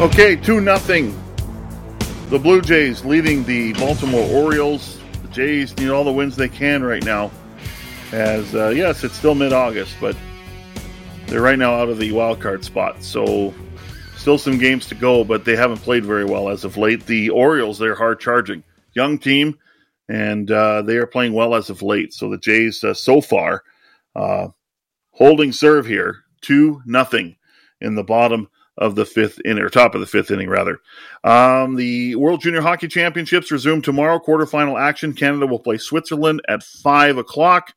Okay, 2 nothing. The Blue Jays leading the Baltimore Orioles. The Jays need all the wins they can right now. As, uh, yes, it's still mid August, but they're right now out of the wild card spot. So, still some games to go, but they haven't played very well as of late. The Orioles, they're hard charging. Young team, and uh, they are playing well as of late. So, the Jays, uh, so far, uh, holding serve here, 2 nothing in the bottom of the fifth inning, or top of the fifth inning, rather. Um, the World Junior Hockey Championships resume tomorrow. Quarterfinal action. Canada will play Switzerland at 5 o'clock.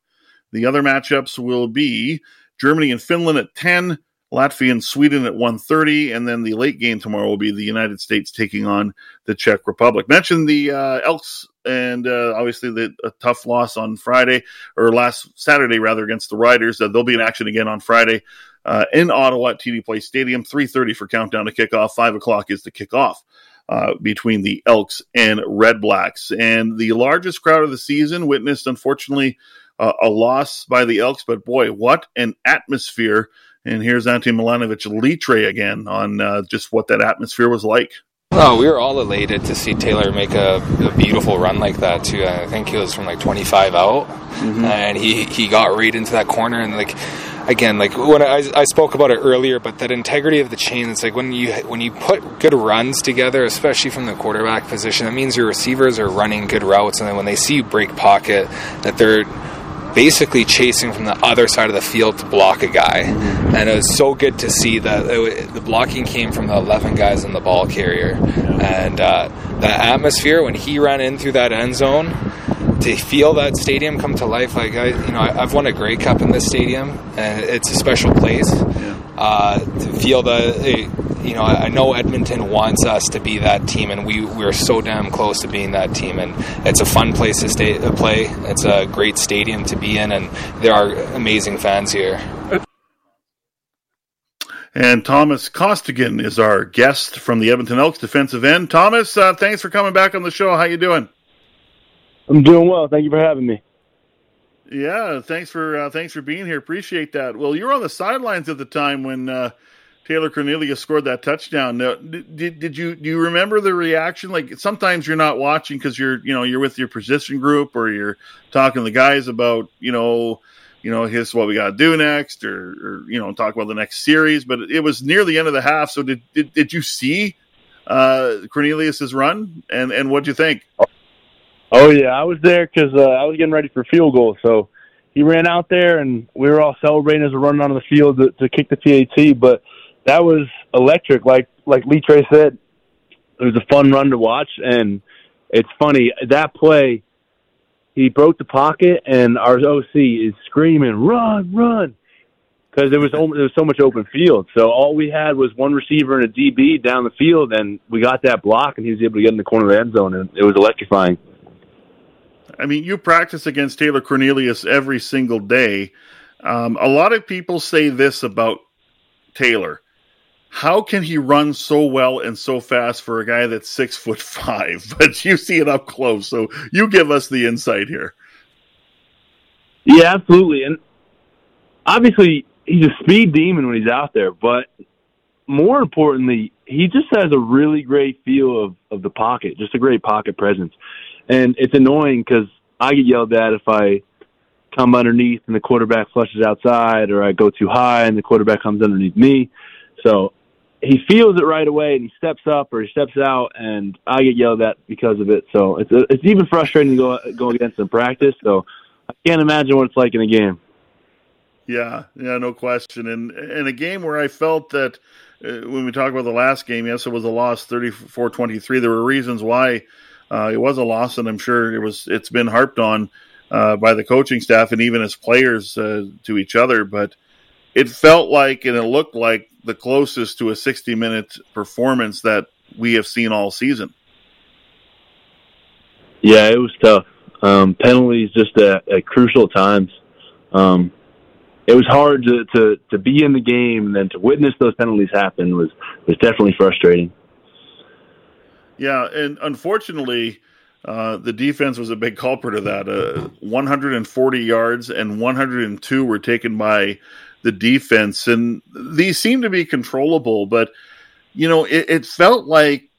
The other matchups will be Germany and Finland at 10, Latvia and Sweden at 1.30, and then the late game tomorrow will be the United States taking on the Czech Republic. Mentioned the uh, Elks and uh, obviously the a tough loss on Friday, or last Saturday, rather, against the Riders. Uh, they'll be in action again on Friday uh, in Ottawa at TD Place Stadium. 3.30 for countdown to kickoff. 5 o'clock is the kickoff. Uh, between the Elks and Red Blacks. And the largest crowd of the season witnessed, unfortunately, uh, a loss by the Elks. But boy, what an atmosphere! And here's Ante Milanovic Litre again on uh, just what that atmosphere was like. Oh, we were all elated to see Taylor make a, a beautiful run like that too. I think he was from like 25 out, mm-hmm. and he he got right into that corner and like again, like when I, I, spoke about it earlier, but that integrity of the chain, it's like when you when you put good runs together, especially from the quarterback position, that means your receivers are running good routes, and then when they see you break pocket, that they're basically chasing from the other side of the field to block a guy. And it was so good to see that it, the blocking came from the 11 guys in the ball carrier. And uh, the atmosphere, when he ran in through that end zone, to feel that stadium come to life, like I, you know, I, have won a Grey Cup in this stadium, and it's a special place. Yeah. Uh, to feel the, you know, I know Edmonton wants us to be that team, and we we're so damn close to being that team. And it's a fun place to stay to play. It's a great stadium to be in, and there are amazing fans here. And Thomas Costigan is our guest from the Edmonton Elks defensive end. Thomas, uh, thanks for coming back on the show. How you doing? I'm doing well. Thank you for having me. Yeah, thanks for uh, thanks for being here. Appreciate that. Well, you were on the sidelines at the time when uh, Taylor Cornelius scored that touchdown. Now, did, did you do you remember the reaction? Like sometimes you're not watching because you're you know you're with your position group or you're talking to the guys about you know you know here's what we got to do next or, or, you know talk about the next series. But it was near the end of the half. So did did, did you see uh, Cornelius's run and and what do you think? Oh yeah, I was there because uh, I was getting ready for field goal. So he ran out there, and we were all celebrating as we're running onto the field to, to kick the PAT. But that was electric. Like like Litre said, it was a fun run to watch, and it's funny that play. He broke the pocket, and our OC is screaming, "Run, run!" Because there was there was so much open field. So all we had was one receiver and a DB down the field, and we got that block, and he was able to get in the corner of the end zone, and it was electrifying. I mean, you practice against Taylor Cornelius every single day. Um, a lot of people say this about Taylor. How can he run so well and so fast for a guy that's six foot five? But you see it up close, so you give us the insight here. Yeah, absolutely, and obviously he's a speed demon when he's out there. But more importantly, he just has a really great feel of of the pocket, just a great pocket presence and it's annoying because I get yelled at if I come underneath and the quarterback flushes outside, or I go too high and the quarterback comes underneath me. So he feels it right away and he steps up or he steps out, and I get yelled at because of it. So it's it's even frustrating to go go against in practice. So I can't imagine what it's like in a game. Yeah, yeah, no question. And in a game where I felt that uh, when we talk about the last game, yes, it was a loss, 34-23. There were reasons why uh, it was a loss, and I'm sure it was. It's been harped on uh, by the coaching staff and even as players uh, to each other. But it felt like and it looked like the closest to a 60 minute performance that we have seen all season. Yeah, it was tough. Um, penalties just at, at crucial times. Um, it was hard to, to, to be in the game and then to witness those penalties happen was, was definitely frustrating. Yeah, and unfortunately, uh, the defense was a big culprit of that. Uh, 140 yards and 102 were taken by the defense, and these seem to be controllable. But you know, it, it felt like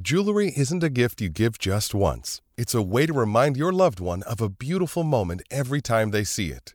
jewelry isn't a gift you give just once. It's a way to remind your loved one of a beautiful moment every time they see it.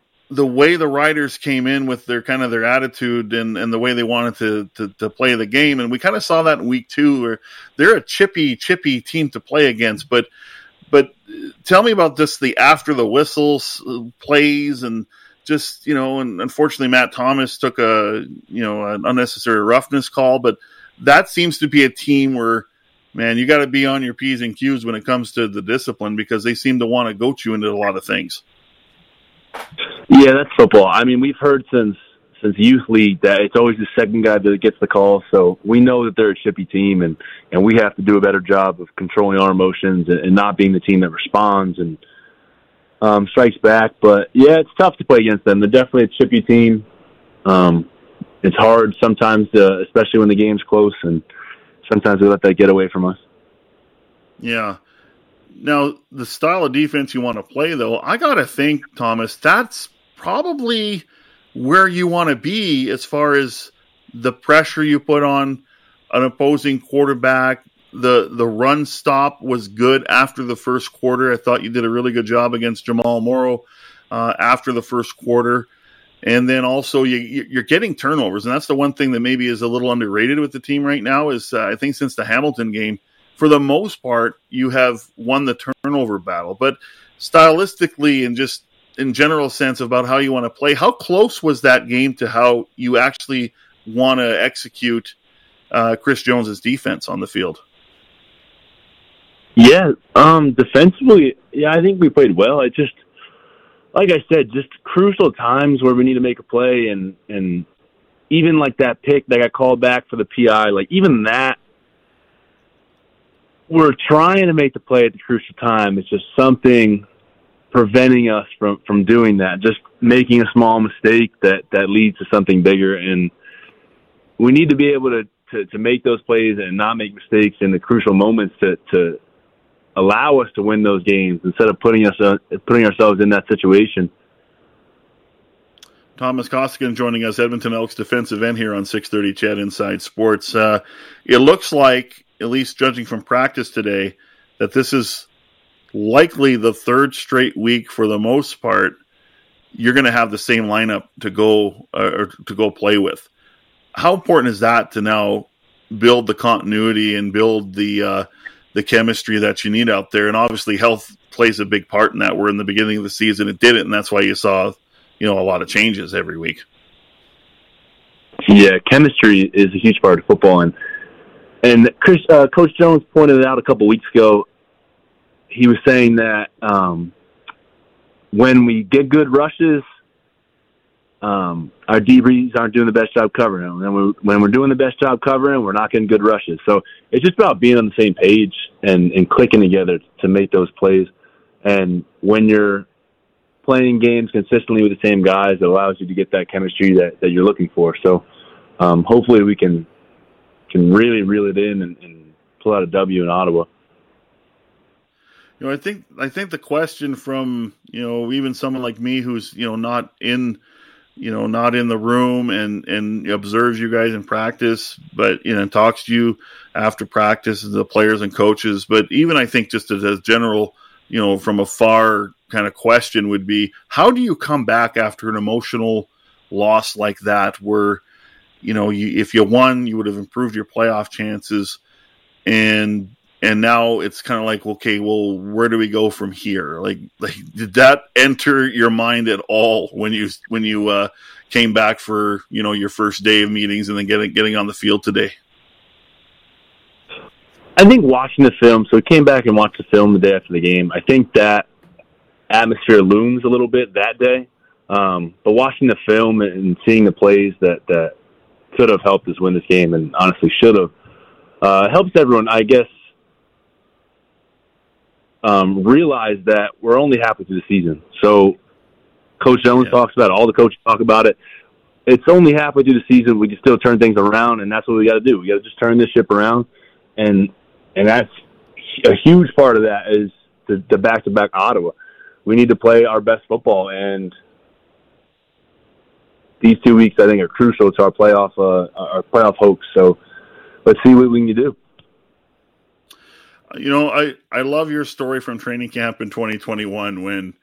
the way the riders came in with their kind of their attitude and, and the way they wanted to, to, to play the game, and we kind of saw that in week two, where they're a chippy chippy team to play against, but but tell me about just the after the whistles plays and just you know, and unfortunately Matt Thomas took a you know an unnecessary roughness call, but that seems to be a team where man you got to be on your p's and q's when it comes to the discipline because they seem to want to goat you into a lot of things. Yeah, that's football. I mean, we've heard since since youth league that it's always the second guy that gets the call. So we know that they're a chippy team, and and we have to do a better job of controlling our emotions and, and not being the team that responds and um, strikes back. But yeah, it's tough to play against them. They're definitely a chippy team. Um, it's hard sometimes, uh, especially when the game's close, and sometimes we let that get away from us. Yeah. Now, the style of defense you want to play, though, I got to think, Thomas, that's probably where you want to be as far as the pressure you put on an opposing quarterback. The the run stop was good after the first quarter. I thought you did a really good job against Jamal Morrow uh, after the first quarter. And then also you, you're getting turnovers, and that's the one thing that maybe is a little underrated with the team right now. Is uh, I think since the Hamilton game, for the most part, you have won the turnover battle. But stylistically and just in general sense about how you want to play. How close was that game to how you actually want to execute uh, Chris Jones's defense on the field? Yeah, um, defensively, yeah, I think we played well. It just, like I said, just crucial times where we need to make a play, and and even like that pick that got called back for the PI, like even that, we're trying to make the play at the crucial time. It's just something preventing us from from doing that. Just making a small mistake that that leads to something bigger, and we need to be able to to, to make those plays and not make mistakes in the crucial moments to to allow us to win those games instead of putting us uh, putting ourselves in that situation. Thomas Costigan joining us, Edmonton Elks defensive end here on 6:30 CHED Inside Sports. Uh, it looks like, at least judging from practice today, that this is likely the third straight week for the most part, you're going to have the same lineup to go uh, or to go play with. How important is that to now build the continuity and build the uh, the chemistry that you need out there? And obviously, health plays a big part in that. We're in the beginning of the season, it didn't, and that's why you saw you know a lot of changes every week. Yeah, chemistry is a huge part of football, and and Chris, uh, Coach Jones pointed it out a couple weeks ago he was saying that um, when we get good rushes, um, our DBs aren't doing the best job covering. And we, when we're doing the best job covering, we're not getting good rushes. So it's just about being on the same page and, and clicking together to make those plays. And when you're playing games consistently with the same guys, it allows you to get that chemistry that, that you're looking for. So um, hopefully we can can really reel it in and, and pull out a W in Ottawa. You know, I think I think the question from you know even someone like me who's you know not in you know, not in the room and and observes you guys in practice, but you know, talks to you after practice, the players and coaches. But even I think just as a general, you know, from afar kind of question would be, how do you come back after an emotional loss like that, where you know, you, if you won, you would have improved your playoff chances, and and now it's kind of like okay well where do we go from here? Like like did that enter your mind at all when you when you uh, came back for you know your first day of meetings and then getting getting on the field today? I think watching the film so we came back and watched the film the day after the game. I think that atmosphere looms a little bit that day. Um, but watching the film and seeing the plays that that could have helped us win this game and honestly should have uh, helps everyone i guess um, realize that we're only halfway through the season. So Coach Jones yeah. talks about it. All the coaches talk about it. It's only halfway through the season. We can still turn things around, and that's what we got to do. We got to just turn this ship around, and and that's a huge part of that is the, the back-to-back Ottawa. We need to play our best football, and these two weeks I think are crucial to our playoff uh, our playoff hopes. So let's see what we can do. You know, I I love your story from training camp in 2021 when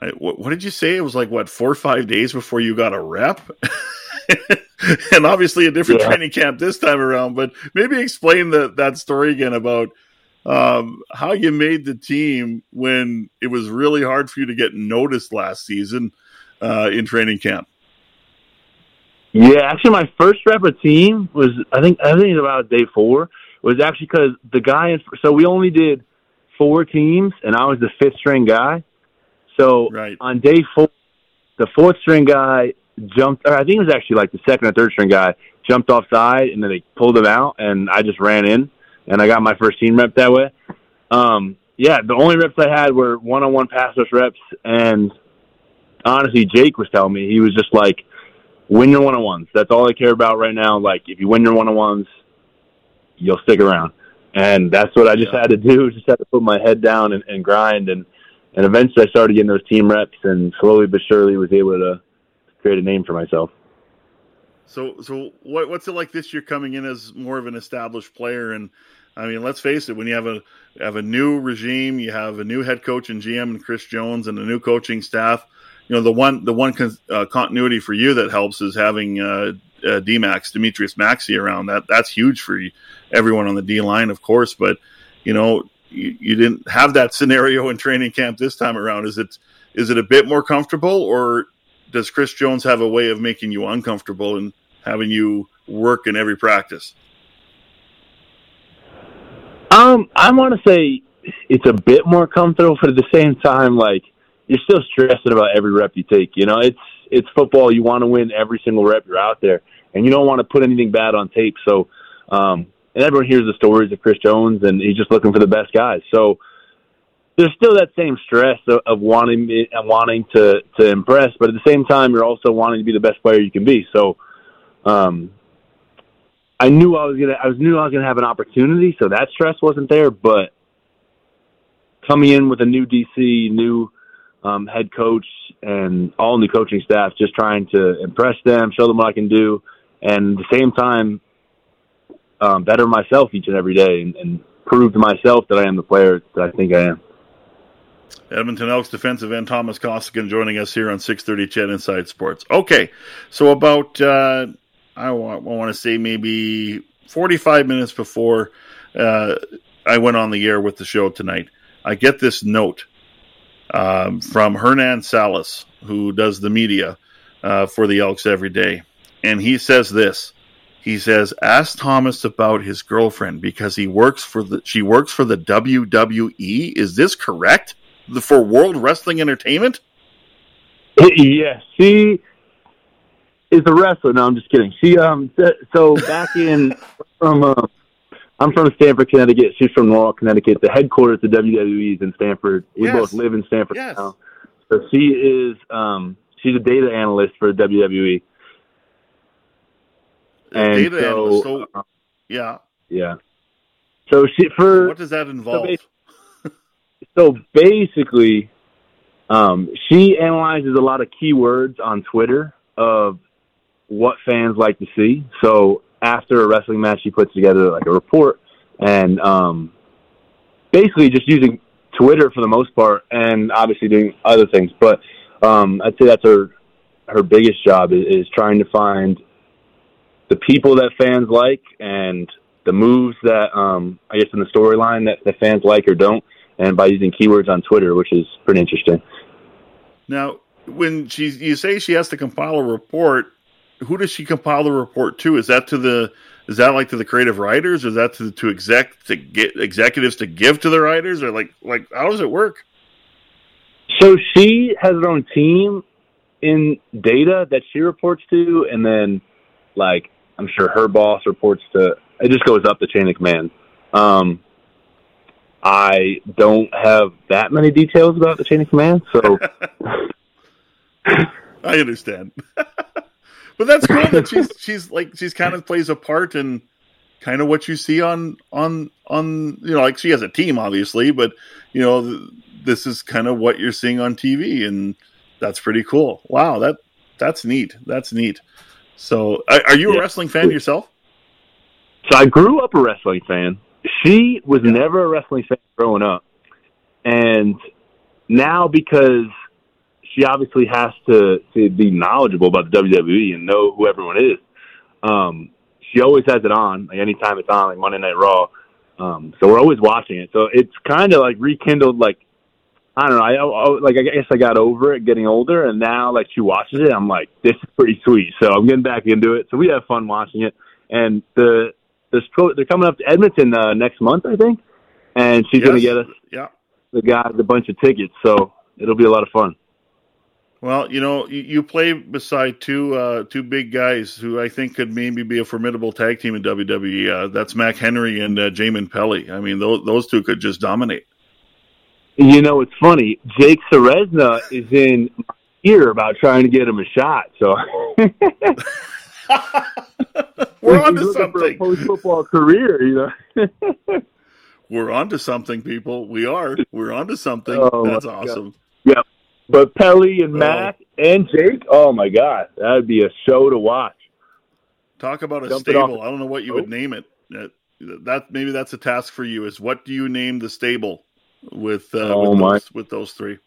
I, what, what, did you say? It was like what four or five days before you got a rep, and obviously a different yeah. training camp this time around. But maybe explain that that story again about um, how you made the team when it was really hard for you to get noticed last season uh, in training camp. Yeah, actually, my first rep of team was I think I think it was about day four was actually because the guy. In, so we only did four teams, and I was the fifth string guy. So right. on day four, the fourth string guy jumped. Or I think it was actually like the second or third string guy jumped offside, and then they pulled him out, and I just ran in, and I got my first team rep that way. Um, yeah, the only reps I had were one-on-one pass rush reps, and honestly, Jake was telling me he was just like, "Win your one-on-ones. That's all I care about right now. Like, if you win your one-on-ones, you'll stick around. And that's what I just had to do. Just had to put my head down and, and grind. And, and eventually I started getting those team reps and slowly but surely was able to create a name for myself. So, so what, what's it like this year coming in as more of an established player? And I mean, let's face it, when you have a, have a new regime, you have a new head coach and GM and Chris Jones and a new coaching staff, you know, the one, the one con- uh, continuity for you that helps is having, uh, uh, D-Max, Demetrius Maxey around. That that's huge for everyone on the D line, of course. But you know, you, you, didn't have that scenario in training camp this time around. Is it is it a bit more comfortable, or does Chris Jones have a way of making you uncomfortable and having you work in every practice? Um, I want to say it's a bit more comfortable, but at the same time, like you're still stressing about every rep you take. You know, it's it's football. You want to win every single rep you're out there, and you don't want to put anything bad on tape. So, um, and everyone hears the stories of Chris Jones, and he's just looking for the best guys. So there's still that same stress of, of wanting and wanting to to impress, but at the same time, you're also wanting to be the best player you can be. So, um, I knew I was gonna I was knew I was gonna have an opportunity, so that stress wasn't there. But coming in with a new DC, new um, head coach, and all new coaching staff, just trying to impress them, show them what I can do, and at the same time, um, better myself each and every day, and, and prove to myself that I am the player that I think I am. Edmonton Elks defensive end Thomas Costigan joining us here on 6:30 CHED Inside Sports. Okay, so about uh, I want, I want to say maybe 45 minutes before uh, I went on the air with the show tonight, I get this note um, from Hernan Salas, who does the media uh, for the Elks every day. And he says this. He says, "Ask Thomas about his girlfriend because he works for the she works for the WWE. Is this correct? The, for World Wrestling Entertainment?" Yes, she is a wrestler. No, I'm just kidding. She um so back in from uh, I'm from Stamford, Connecticut. She's from Norwalk, Connecticut. The headquarters of WWE is in Stamford. We yes. both live in Stamford yes. now. So she is um, she's a data analyst for WWE. And data so, analyst. So, uh, yeah. Yeah. So she for what does that involve? So, so basically, um, she analyzes a lot of keywords on Twitter of what fans like to see. So after a wrestling match, he puts together like a report and um, basically just using Twitter for the most part, and obviously doing other things. But um, I'd say that's her her biggest job is, is trying to find the people that fans like and the moves that um, I guess in the storyline that the fans like or don't, and by using keywords on Twitter, which is pretty interesting. Now, when she you say she has to compile a report, who does she compile the report to? Is that to the is that like to the creative writers, or is that to to exec to get executives to give to the writers, or like like how does it work? So she has her own team in data that she reports to, and then like I'm sure her boss reports to. It just goes up the chain of command. Um, I don't have that many details about the chain of command, so I understand. but that's cool that she's she's like she's kind of plays a part in kind of what you see on on on you know like she has a team obviously, but you know this is kind of what you're seeing on TV, and that's pretty cool. Wow, that that's neat. That's neat. So, are, you a yeah. wrestling fan yourself? So I grew up a wrestling fan. She was yeah. never a wrestling fan growing up, and now because she obviously has to to be knowledgeable about the WWE and know who everyone is. Um, she always has it on, like anytime it's on, like Monday Night Raw. Um, so we're always watching it. So it's kind of like rekindled, like I don't know. I, I like I guess I got over it getting older, and now like she watches it, I'm like, this is pretty sweet. So I'm getting back into it. So we have fun watching it. And the this pro, they're coming up to Edmonton uh, next month, I think, and she's yes. going to get us yeah the guys a bunch of tickets. So it'll be a lot of fun. Well, you know, you, you play beside two uh, two big guys who I think could maybe be a formidable tag team in WWE. Uh, that's Mac Henry and uh, Jamin Pelly. I mean, those those two could just dominate. You know, it's funny. Jake Ceresna is in here about trying to get him a shot. So we're on to something. Post football career, you know. we're on to something, people. We are. We're on to something. Oh, That's awesome. God. Yeah. But Pelly and oh. Matt and Jake, oh my God, that would be a show to watch. Talk about a stable. I don't know what you would oh. name it. That, maybe that's a task for you. Is what do you name the stable with? Uh, oh with my. Those, with those three.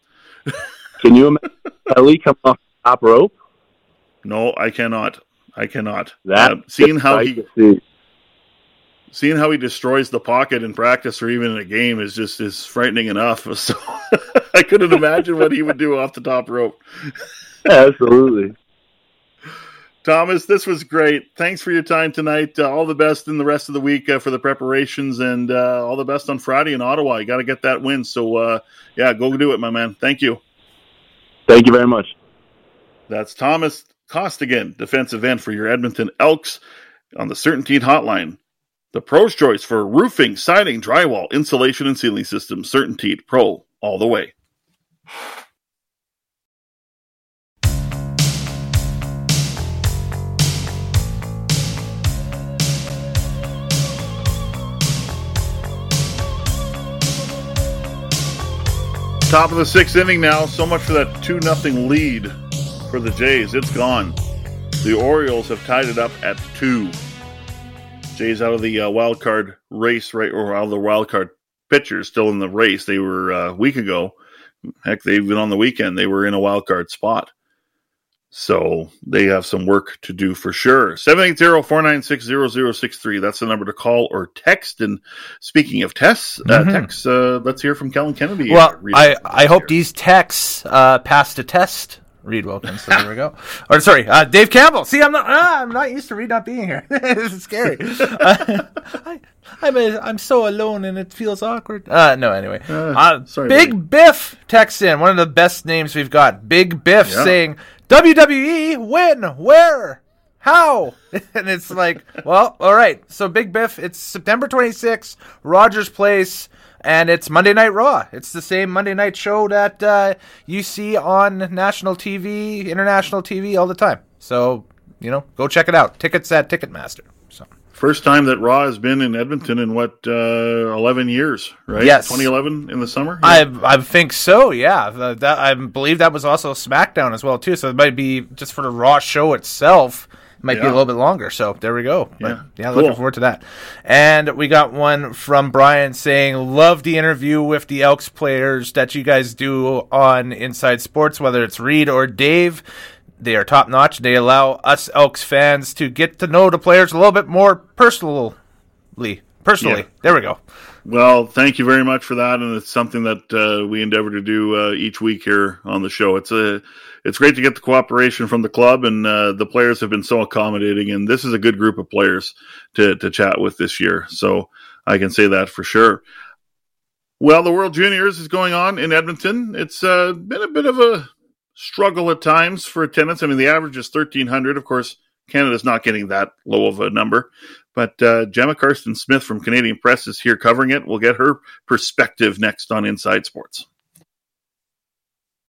Can you imagine Pelly come off top rope? No, I cannot. I cannot. That uh, seeing how he seeing how he destroys the pocket in practice or even in a game is just is frightening enough. So I couldn't imagine what he would do off the top rope. Absolutely. Thomas, this was great. Thanks for your time tonight. Uh, all the best in the rest of the week uh, for the preparations, and uh, all the best on Friday in Ottawa. You got to get that win. So, uh, yeah, go do it, my man. Thank you. Thank you very much. That's Thomas Costigan, defensive end for your Edmonton Elks on the CertainTeed Hotline. The pro's choice for roofing, siding, drywall, insulation, and ceiling systems. CertainTeed Pro all the way. Top of the sixth inning now. So much for that 2 nothing lead for the Jays. It's gone. The Orioles have tied it up at two. Jays out of the uh, wild card race, right, or out of the wild card pitchers still in the race. They were uh, a week ago. Heck, they even on the weekend they were in a wild card spot. So they have some work to do for sure. 780-496-0063. That's the number to call or text. And speaking of tests, uh, mm-hmm. texts, uh, let's hear from Kellen Kennedy. Well, I, I hope these texts uh, passed a test Reed Wilkins. So there we go. Or sorry, uh, Dave Campbell. See, I'm not. Ah, I'm not used to Reed not being here. this is scary. uh, I, I'm a, I'm so alone and it feels awkward. Uh, no, anyway. Uh, uh sorry, Big buddy. Biff texts in one of the best names we've got. Big Biff yeah. saying WWE win where. How? and it's like, well, all right. So Big Biff, it's September 26th, Rogers Place and it's Monday Night Raw. It's the same Monday night show that uh, you see on national TV, international TV all the time. So you know, go check it out. Tickets at Ticketmaster. So First time that Raw has been in Edmonton in what uh, eleven years, right? Yes. 2011 in the summer. I I think so. Yeah, The- that I believe that was also SmackDown as well too. So it might be just for the Raw show itself. Might be a little bit longer. So there we go. But, Yeah. yeah, looking forward to that. And we got one from Brian saying, "Love the interview with the Elks players that you guys do on Inside Sports, whether it's Reed or Dave." They are top notch. They allow us Elks fans to get to know the players a little bit more personally. Personally, Yeah. there we go. Well, thank you very much for that, and it's something that uh, we endeavor to do uh, each week here on the show. It's a, it's great to get the cooperation from the club, and uh, the players have been so accommodating, and this is a good group of players to to chat with this year. So I can say that for sure. Well, the World Juniors is going on in Edmonton. It's uh, been a bit of a struggle at times for attendance. I mean, the average is thirteen hundred. Of course, Canada's not getting that low of a number. But uh, Gemma Karstens-Smith from Canadian Press is here covering it. We'll get her perspective next on Inside Sports.